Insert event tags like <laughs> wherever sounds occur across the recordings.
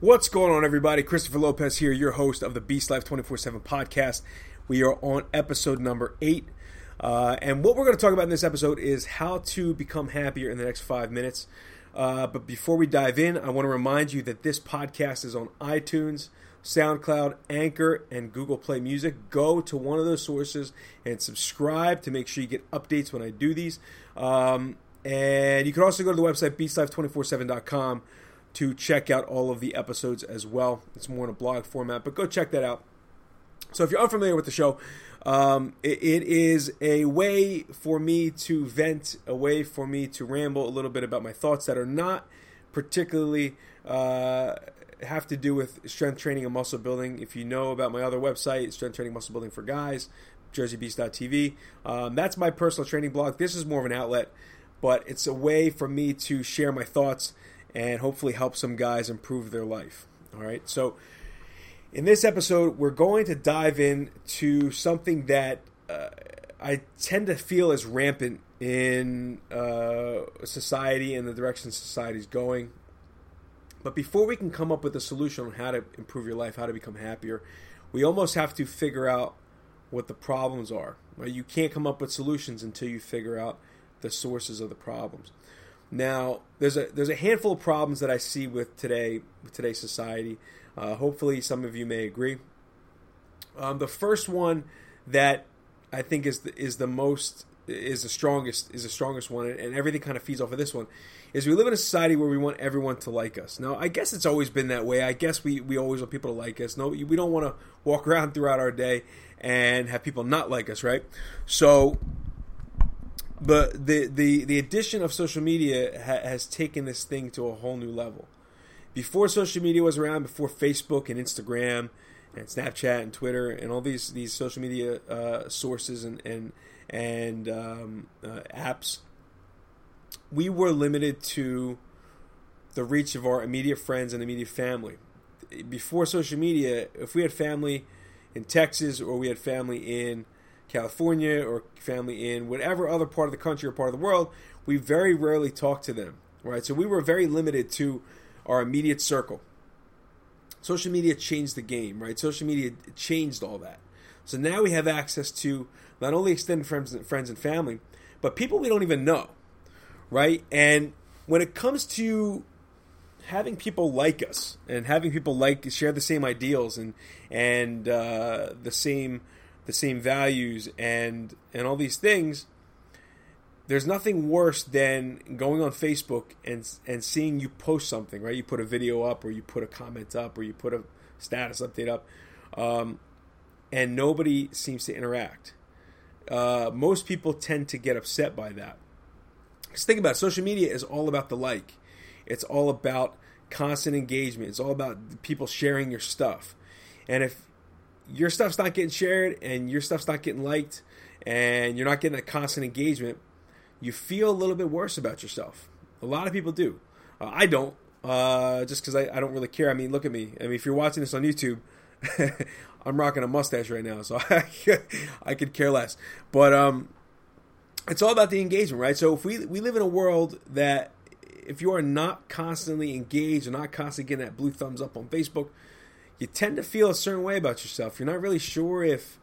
What's going on, everybody? Christopher Lopez here, your host of the Beast Life 24 7 podcast. We are on episode number eight. Uh, and what we're going to talk about in this episode is how to become happier in the next five minutes. Uh, but before we dive in, I want to remind you that this podcast is on iTunes, SoundCloud, Anchor, and Google Play Music. Go to one of those sources and subscribe to make sure you get updates when I do these. Um, and you can also go to the website beastlife247.com to check out all of the episodes as well. It's more in a blog format, but go check that out. So, if you're unfamiliar with the show, um, it, it is a way for me to vent, a way for me to ramble a little bit about my thoughts that are not particularly uh, have to do with strength training and muscle building. If you know about my other website, Strength Training Muscle Building for Guys, jerseybeast.tv, um, that's my personal training blog. This is more of an outlet, but it's a way for me to share my thoughts and hopefully help some guys improve their life. All right. So, in this episode, we're going to dive into something that uh, I tend to feel is rampant in uh, society and the direction society is going. But before we can come up with a solution on how to improve your life, how to become happier, we almost have to figure out what the problems are. Right? You can't come up with solutions until you figure out the sources of the problems. Now, there's a there's a handful of problems that I see with today with today's society. Uh, hopefully, some of you may agree. Um, the first one that I think is the, is the most is the strongest is the strongest one, and everything kind of feeds off of this one. Is we live in a society where we want everyone to like us. Now, I guess it's always been that way. I guess we, we always want people to like us. No, we don't want to walk <laughs> around throughout our day and have people not like us, right? So but the the the addition of social media ha- has taken this thing to a whole new level. Before social media was around, before Facebook and Instagram and Snapchat and Twitter and all these these social media uh, sources and and and um, uh, apps, we were limited to the reach of our immediate friends and immediate family. Before social media, if we had family in Texas or we had family in California or family in whatever other part of the country or part of the world, we very rarely talk to them, right? So we were very limited to our immediate circle. Social media changed the game, right? Social media changed all that. So now we have access to not only extended friends, and friends and family, but people we don't even know, right? And when it comes to having people like us and having people like share the same ideals and and uh, the same the same values and and all these things there's nothing worse than going on Facebook and and seeing you post something, right? You put a video up, or you put a comment up, or you put a status update up, um, and nobody seems to interact. Uh, most people tend to get upset by that. Because think about it, social media is all about the like. It's all about constant engagement. It's all about people sharing your stuff. And if your stuff's not getting shared and your stuff's not getting liked and you're not getting a constant engagement, you feel a little bit worse about yourself. A lot of people do. Uh, I don't, uh, just because I, I, don't really care. I mean, look at me. I mean, if you're watching this on YouTube, <laughs> I'm rocking a mustache right now, so <laughs> I, I could care less. But um, it's all about the engagement, right? So if we we live in a world that if you are not constantly engaged and not constantly getting that blue thumbs up on Facebook, you tend to feel a certain way about yourself. You're not really sure if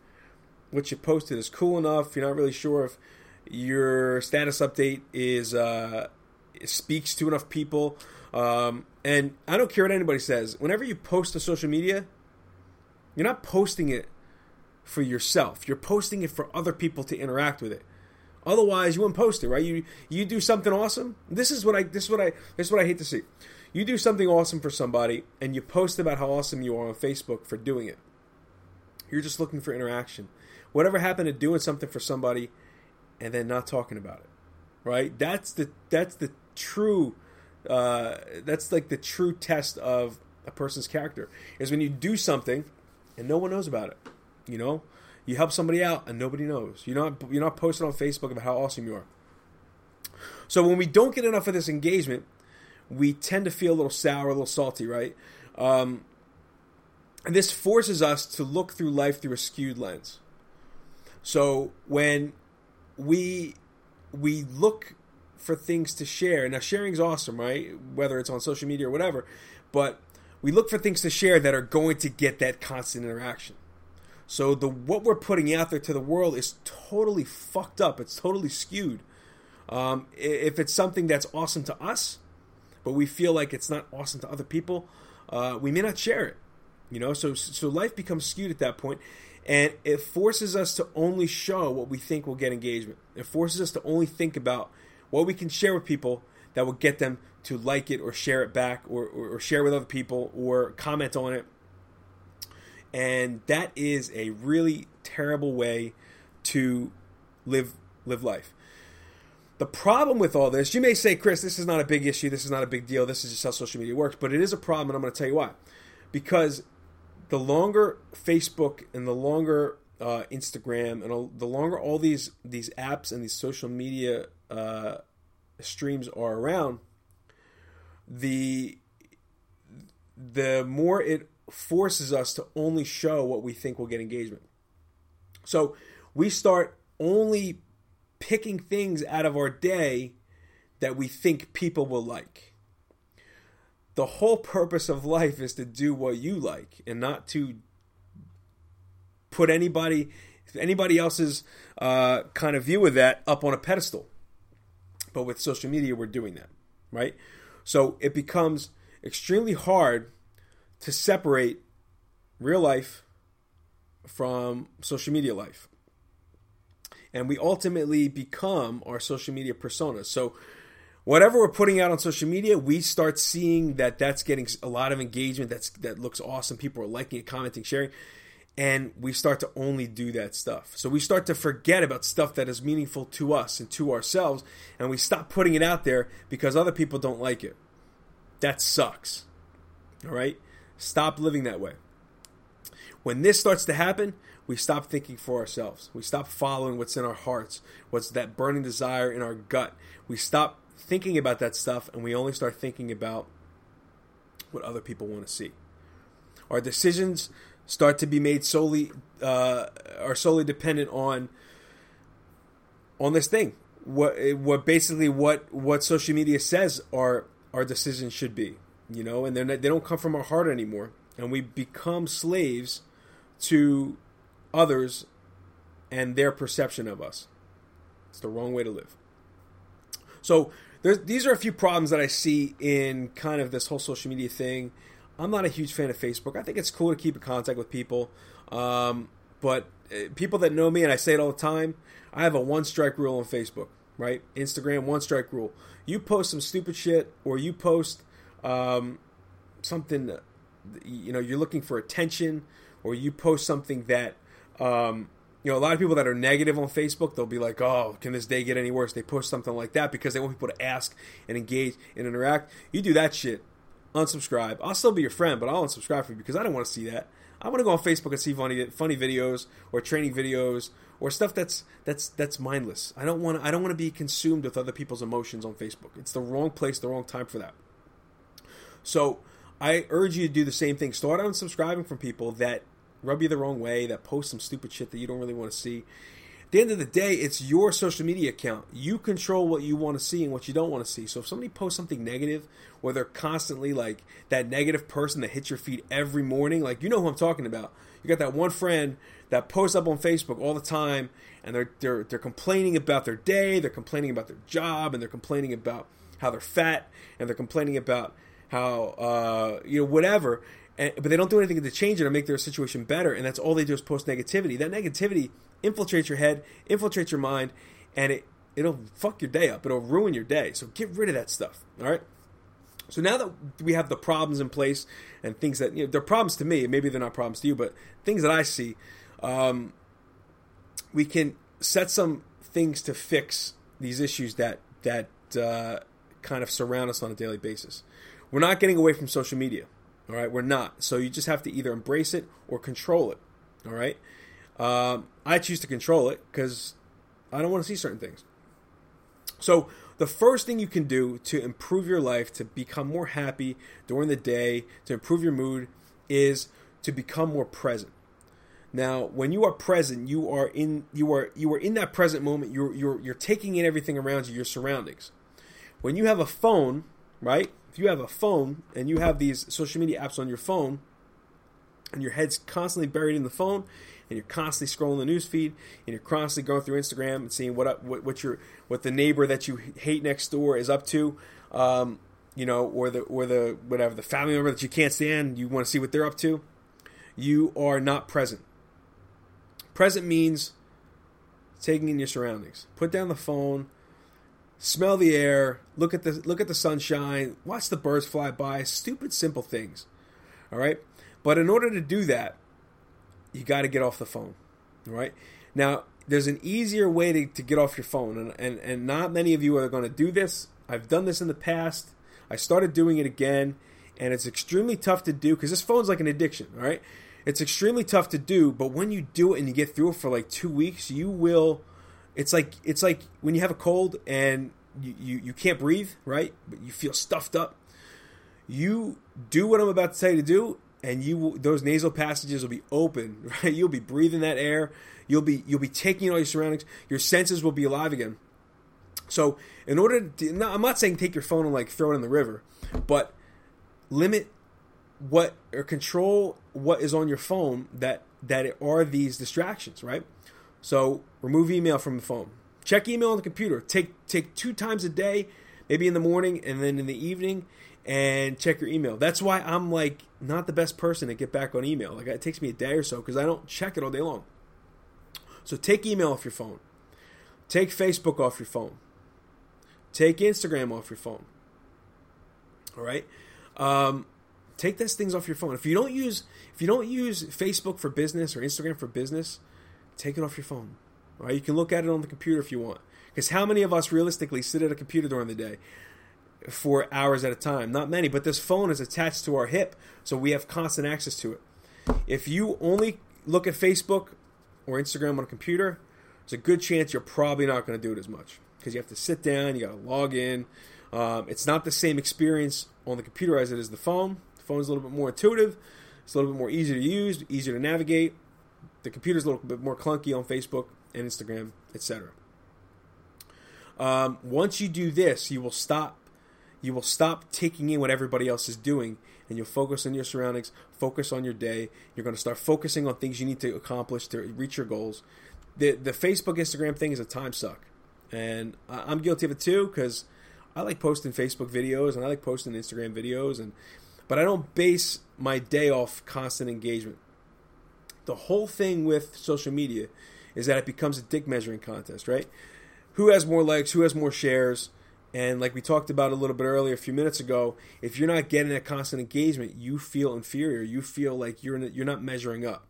what you posted is cool enough. You're not really sure if your status update is uh, speaks to enough people. Um, and I don't care what anybody says. Whenever you post to social media, you're not posting it for yourself. You're posting it for other people to interact with it. Otherwise, you wouldn't post it, right? You you do something awesome. This is what I this is what I this is what I hate to see. You do something awesome for somebody and you post about how awesome you are on Facebook for doing it. You're just looking for interaction. Whatever happened to doing something for somebody and then not talking about it, right? That's the that's the true uh, that's like the true test of a person's character is when you do something and no one knows about it. You know, you help somebody out and nobody knows. You're not you're not posting on Facebook about how awesome you are. So when we don't get enough of this engagement, we tend to feel a little sour, a little salty, right? Um, and this forces us to look through life through a skewed lens. So when we we look for things to share, now sharing is awesome, right? Whether it's on social media or whatever, but we look for things to share that are going to get that constant interaction. So the what we're putting out there to the world is totally fucked up. It's totally skewed. Um, if it's something that's awesome to us, but we feel like it's not awesome to other people, uh, we may not share it. You know, so so life becomes skewed at that point, and it forces us to only show what we think will get engagement. It forces us to only think about what we can share with people that will get them to like it or share it back or, or, or share with other people or comment on it. And that is a really terrible way to live live life. The problem with all this, you may say, Chris, this is not a big issue. This is not a big deal. This is just how social media works. But it is a problem, and I'm going to tell you why. Because the longer Facebook and the longer uh, Instagram and the longer all these these apps and these social media uh, streams are around, the the more it forces us to only show what we think will get engagement. So we start only picking things out of our day that we think people will like. The whole purpose of life is to do what you like and not to put anybody anybody else's uh, kind of view of that up on a pedestal. But with social media, we're doing that, right? So it becomes extremely hard to separate real life from social media life and we ultimately become our social media personas. So whatever we're putting out on social media, we start seeing that that's getting a lot of engagement. That's that looks awesome. People are liking it, commenting, sharing, and we start to only do that stuff. So we start to forget about stuff that is meaningful to us and to ourselves, and we stop putting it out there because other people don't like it. That sucks. All right, stop living that way. When this starts to happen, we stop thinking for ourselves. We stop following what's in our hearts, what's that burning desire in our gut. We stop thinking about that stuff and we only start thinking about what other people want to see. Our decisions start to be made solely uh, are solely dependent on on this thing. What what basically what what social media says our our decisions should be, you know, and they they don't come from our heart anymore, and we become slaves to others and their perception of us. It's the wrong way to live. So these are a few problems that I see in kind of this whole social media thing. I'm not a huge fan of Facebook. I think it's cool to keep in contact with people, um, but uh, people that know me and I say it all the time. I have a one strike rule on Facebook, right? Instagram one strike rule. You post some stupid shit, or you post um, something, you know, you're looking for attention, or you post something that um, you know, a lot of people that are negative on Facebook, they'll be like, "Oh, can this day get any worse?" They post something like that because they want people to ask and engage and interact. You do that shit, unsubscribe. I'll still be your friend, but I'll unsubscribe for you because I don't want to see that. I want to go on Facebook and see funny funny videos or training videos or stuff that's that's that's mindless. I don't want I don't want to be consumed with other people's emotions on Facebook. It's the wrong place, the wrong time for that. So I urge you to do the same thing. Start unsubscribing from people that rub you the wrong way, that post some stupid shit that you don't really want to see. At the end of the day, it's your social media account. You control what you want to see and what you don't want to see. So if somebody posts something negative, or they're constantly like that negative person that hits your feed every morning, like you know who I'm talking about. You got that one friend that posts up on Facebook all the time, and they're they're they're complaining about their day, they're complaining about their job, and they're complaining about how they're fat, and they're complaining about how uh, you know whatever and, but they don't do anything to change it or make their situation better, and that's all they do is post negativity. That negativity infiltrates your head, infiltrates your mind, and it it'll fuck your day up. It'll ruin your day. So get rid of that stuff. All right. So now that we have the problems in place and things that you know they're problems to me, maybe they're not problems to you, but things that I see, um, we can set some things to fix these issues that that uh, kind of surround us on a daily basis. We're not getting away from social media. All right, we're not. So you just have to either embrace it or control it. All right. Um, I choose to control it because I don't want to see certain things. So the first thing you can do to improve your life, to become more happy during the day, to improve your mood, is to become more present. Now, when you are present, you are in you are you are in that present moment. You're you're you're taking in everything around you, your surroundings. When you have a phone, right? If you have a phone and you have these social media apps on your phone, and your head's constantly buried in the phone, and you're constantly scrolling the news feed, and you're constantly going through Instagram and seeing what what what your what the neighbor that you hate next door is up to, um, you know, or the or the whatever the family member that you can't stand, you want to see what they're up to. You are not present. Present means taking in your surroundings. Put down the phone, smell the air, look at the look at the sunshine, watch the birds fly by, stupid simple things. All right? But in order to do that, you got to get off the phone. All right? Now, there's an easier way to, to get off your phone, and, and, and not many of you are going to do this. I've done this in the past. I started doing it again, and it's extremely tough to do because this phone's like an addiction, all right? It's extremely tough to do, but when you do it and you get through it for like two weeks, you will. It's like it's like when you have a cold and you, you, you can't breathe, right? But you feel stuffed up. You do what I'm about to tell you to do, and you those nasal passages will be open, <laughs> right? You'll be breathing that air. You'll be you'll be taking all your surroundings. Your senses will be alive again. So, in order to, no, I'm not saying take your phone and like throw it in the river, but limit what or control what is on your phone that that are these distractions, right? So remove email from the phone. Check email on the computer. Take take two times a day, maybe in the morning and then in the evening, and check your email. That's why I'm like not the best person to get back on email. Like it takes me a day or so because I don't check it all day long. So take email off your phone. Take Facebook off your phone. Take Instagram off your phone. All right. Um, take those things off your phone. If you don't use if you don't use Facebook for business or Instagram for business, take it off your phone. All right, you can look at it on the computer if you want. Because how many of us realistically sit at a computer during the day for hours at a time? Not many, but this phone is attached to our hip, so we have constant access to it. If you only look at Facebook or Instagram on a computer, there's a good chance you're probably not going to do it as much because you have to sit down, you got to log in. Um, it's not the same experience on the computer as it is the phone. The phone is a little bit more intuitive. It's a little bit more easy to use, easier to navigate. The computer's a little bit more clunky on Facebook and Instagram, etc. Um, once you do this, you will stop. You will stop taking in what everybody else is doing, and you'll focus on your surroundings. Focus on your day. You're going to start focusing on things you need to accomplish to reach your goals. The the Facebook Instagram thing is a time suck, and I'm guilty of it too because I like posting Facebook videos and I like posting Instagram videos, and but I don't base my day off constant engagement. The whole thing with social media is that it becomes a dick measuring contest, right? Who has more likes? Who has more shares? And like we talked about a little bit earlier, a few minutes ago, if you're not getting that constant engagement, you feel inferior. You feel like you're you're not measuring up.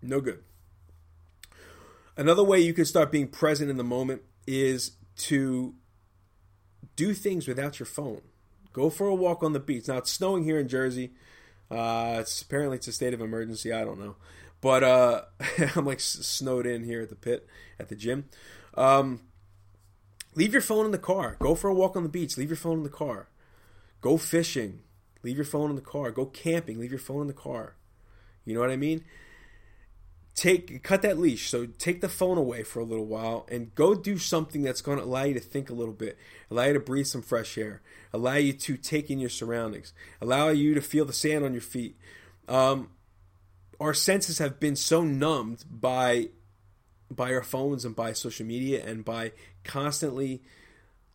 No good. Another way you can start being present in the moment is to do things without your phone. Go for a walk on the beach. Now it's snowing here in Jersey. Uh, it's apparently it's a state of emergency. I don't know. But uh, <laughs> I'm like snowed in here at the pit at the gym. Um, leave your phone in the car. Go for a walk on the beach. Leave your phone in the car. Go fishing. Leave your phone in the car. Go camping. Leave your phone in the car. You know what I mean? Take cut that leash. So take the phone away for a little while and go do something that's going to allow you to think a little bit, allow you to breathe some fresh air, allow you to take in your surroundings, allow you to feel the sand on your feet. Um, our senses have been so numbed by by our phones and by social media and by constantly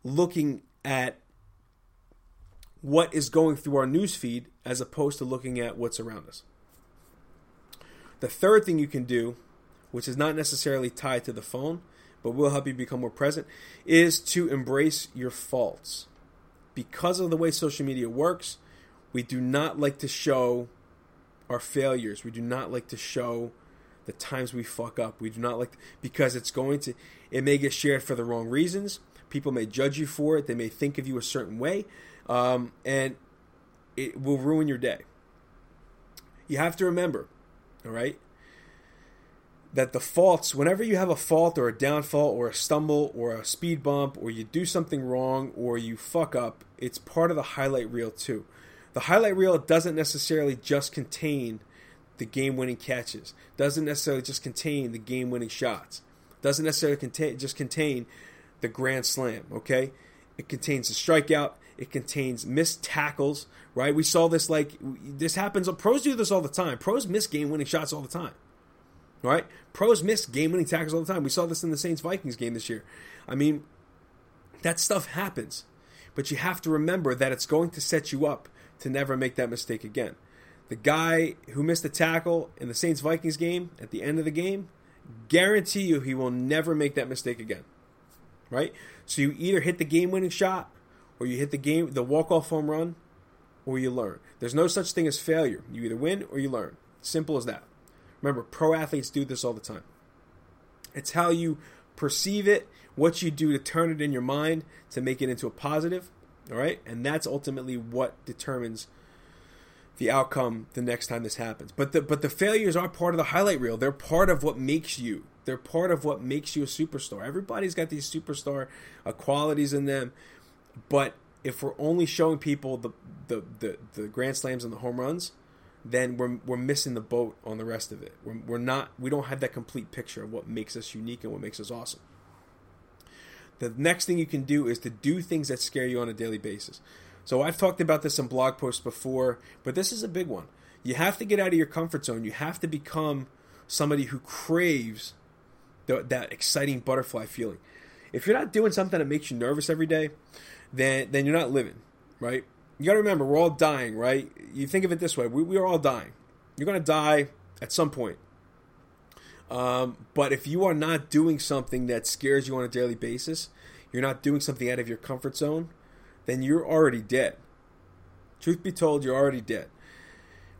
looking at what is going through our newsfeed as opposed to looking at what's around us. The third thing you can do, which is not necessarily tied to the phone, but will help you become more present, is to embrace your faults. Because of the way social media works, we do not like to show our failures. We do not like to show the times we fuck up. We do not like because it's going to it may get shared for the wrong reasons. People may judge you for it. They may think of you a certain way, um, and it will ruin your day. You have to remember, all right, that the faults, whenever you have a fault or a downfall or a stumble or a speed bump or you do something wrong or you fuck up, it's part of the highlight reel too. The highlight reel doesn't necessarily just contain the game-winning catches. Doesn't necessarily just contain the game-winning shots. Doesn't necessarily contain just contain the grand slam. Okay, it contains the strikeout. It contains missed tackles, right? We saw this like this happens. Pros do this all the time. Pros miss game-winning shots all the time, right? Pros miss game-winning tackles all the time. We saw this in the Saints Vikings game this year. I mean, that stuff happens, but you have to remember that it's going to set you up to never make that mistake again. The guy who missed the tackle in the Saints Vikings game at the end of the game, guarantee you he will never make that mistake again. Right? So you either hit the game winning shot or you hit the game the walk off home run or you learn. There's no such thing as failure. You either win or you learn. Simple as that. Remember, pro athletes do this all the time. It's how you perceive it, what you do to turn it in your mind to make it into a positive, all right? And that's ultimately what determines the outcome the next time this happens. But the but the failures are part of the highlight reel. They're part of what makes you. They're part of what makes you a superstar. Everybody's got these superstar uh, qualities in them, but if we're only showing people the, the the the grand slams and the home runs, then we're we're missing the boat on the rest of it. We're, we're not we don't have that complete picture of what makes us unique and what makes us awesome. The next thing you can do is to do things that scare you on a daily basis. So I've talked about this in blog posts before, but this is a big one. You have to get out of your comfort zone. You have to become somebody who craves the, that exciting butterfly feeling. If you're not doing something that makes you nervous every day, then then you're not living, right? You got to remember we're all dying, right? You think of it this way: we, we are all dying. You're going to die at some point. Um, but if you are not doing something that scares you on a daily basis, you're not doing something out of your comfort zone, then you're already dead. Truth be told, you're already dead.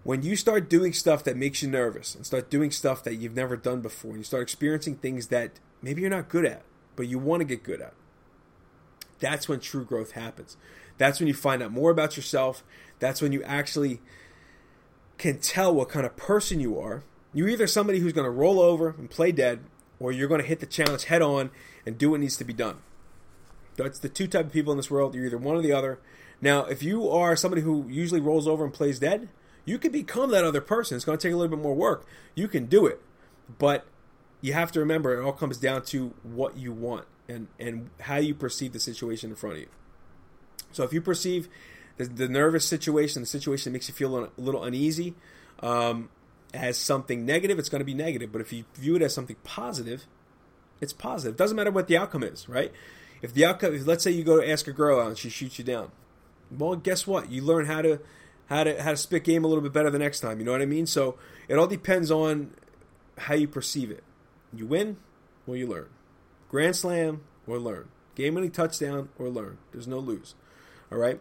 When you start doing stuff that makes you nervous and start doing stuff that you've never done before, and you start experiencing things that maybe you're not good at, but you want to get good at, that's when true growth happens. That's when you find out more about yourself. That's when you actually can tell what kind of person you are. You're either somebody who's going to roll over and play dead, or you're going to hit the challenge head on and do what needs to be done. That's the two type of people in this world. You're either one or the other. Now, if you are somebody who usually rolls over and plays dead, you can become that other person. It's going to take a little bit more work. You can do it, but you have to remember it all comes down to what you want and and how you perceive the situation in front of you. So if you perceive the, the nervous situation, the situation that makes you feel a little uneasy, um, as something negative, it's going to be negative. But if you view it as something positive, it's positive. It doesn't matter what the outcome is, right? If the outcome, if let's say you go to ask a girl out and she shoots you down, well, guess what? You learn how to how to how to spit game a little bit better the next time. You know what I mean? So it all depends on how you perceive it. You win or you learn. Grand slam or learn. Game winning touchdown or learn. There's no lose. All right.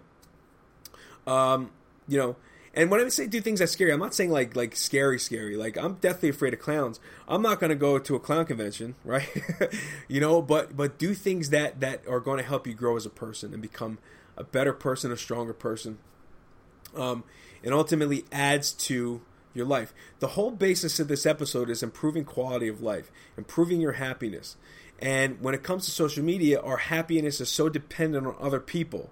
Um, you know, and when I say do things that scary, I'm not saying like like scary, scary. Like I'm deathly afraid of clowns. I'm not to go to a clown convention, <laughs> right? you know, but but do things that that are going to help you grow as a person and become a better person, a stronger person, um, and ultimately adds to your life. The whole basis of this episode is improving quality of life, improving your happiness. And when it comes to social media, our happiness is so dependent on other people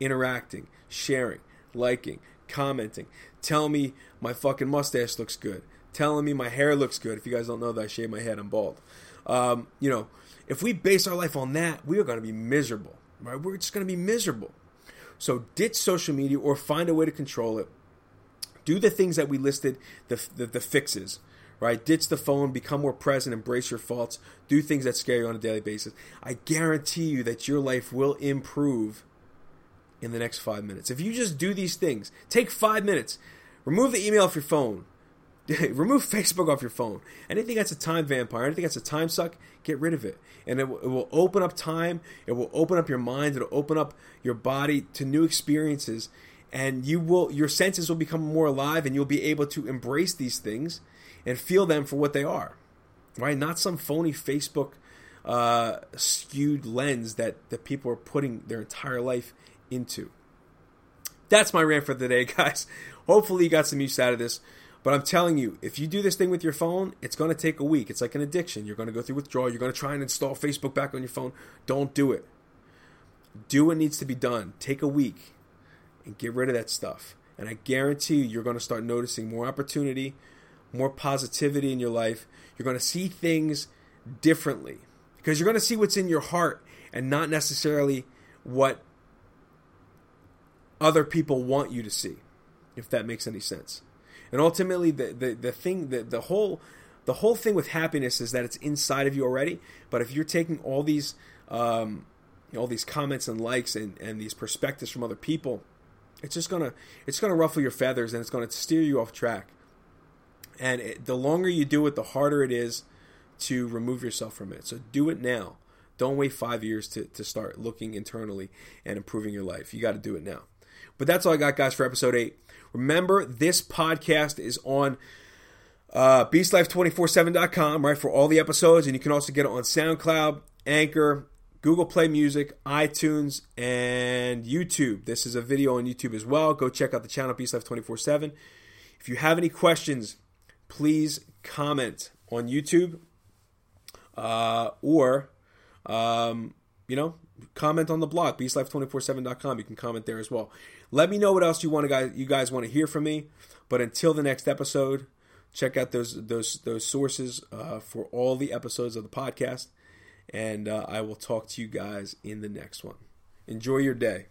interacting, sharing, liking, commenting, telling me my fucking mustache looks good, telling me my hair looks good. If you guys don't know that I shave my head, I'm bald. Um, you know, if we base our life on that, we are going to be miserable, right? We're just going to be miserable. So ditch social media or find a way to control it. Do the things that we listed, the, the, the fixes, right? Ditch the phone, become more present, embrace your faults, do things that scare you on a daily basis. I guarantee you that your life will improve in the next five minutes. If you just do these things, take five minutes, remove the email off your phone, <laughs> remove Facebook off your phone. Anything that's a time vampire, anything that's a time suck, get rid of it. And it, it will open up time, it will open up your mind, it'll open up your body to new experiences. And you will, your senses will become more alive, and you'll be able to embrace these things and feel them for what they are, right? Not some phony Facebook uh, skewed lens that that people are putting their entire life into. That's my rant for the day, <laughs> guys. Hopefully, you got some use out of this. But I'm telling you, if you do this thing with your phone, it's going to take a week. It's like an addiction. You're going to go through withdrawal. You're going to try and install Facebook back on your phone. Don't do it. Do what needs to be done. Take a week and get rid of that stuff. And I guarantee you, you're going to start noticing more opportunity, more positivity in your life. You're going to see things differently because you're going to see what's in your heart and not necessarily what other people want you to see, if that makes any sense. And ultimately, the the, the thing the, the whole the whole thing with happiness is that it's inside of you already. But if you're taking all these um, all these comments and likes and, and these perspectives from other people, it's just gonna it's gonna ruffle your feathers and it's gonna steer you off track. And it, the longer you do it, the harder it is to remove yourself from it. So do it now. Don't wait five years to, to start looking internally and improving your life. You got to do it now. But that's all I got, guys, for episode eight. Remember, this podcast is on uh, beastlife247.com, right, for all the episodes. And you can also get it on SoundCloud, Anchor, Google Play Music, iTunes, and YouTube. This is a video on YouTube as well. Go check out the channel, BeastLife247. If you have any questions, please comment on YouTube uh, or um, you know, comment on the blog, beastlife247.com. You can comment there as well. Let me know what else you want to guys you guys want to hear from me. But until the next episode, check out those those those sources uh, for all the episodes of the podcast, and uh, I will talk to you guys in the next one. Enjoy your day.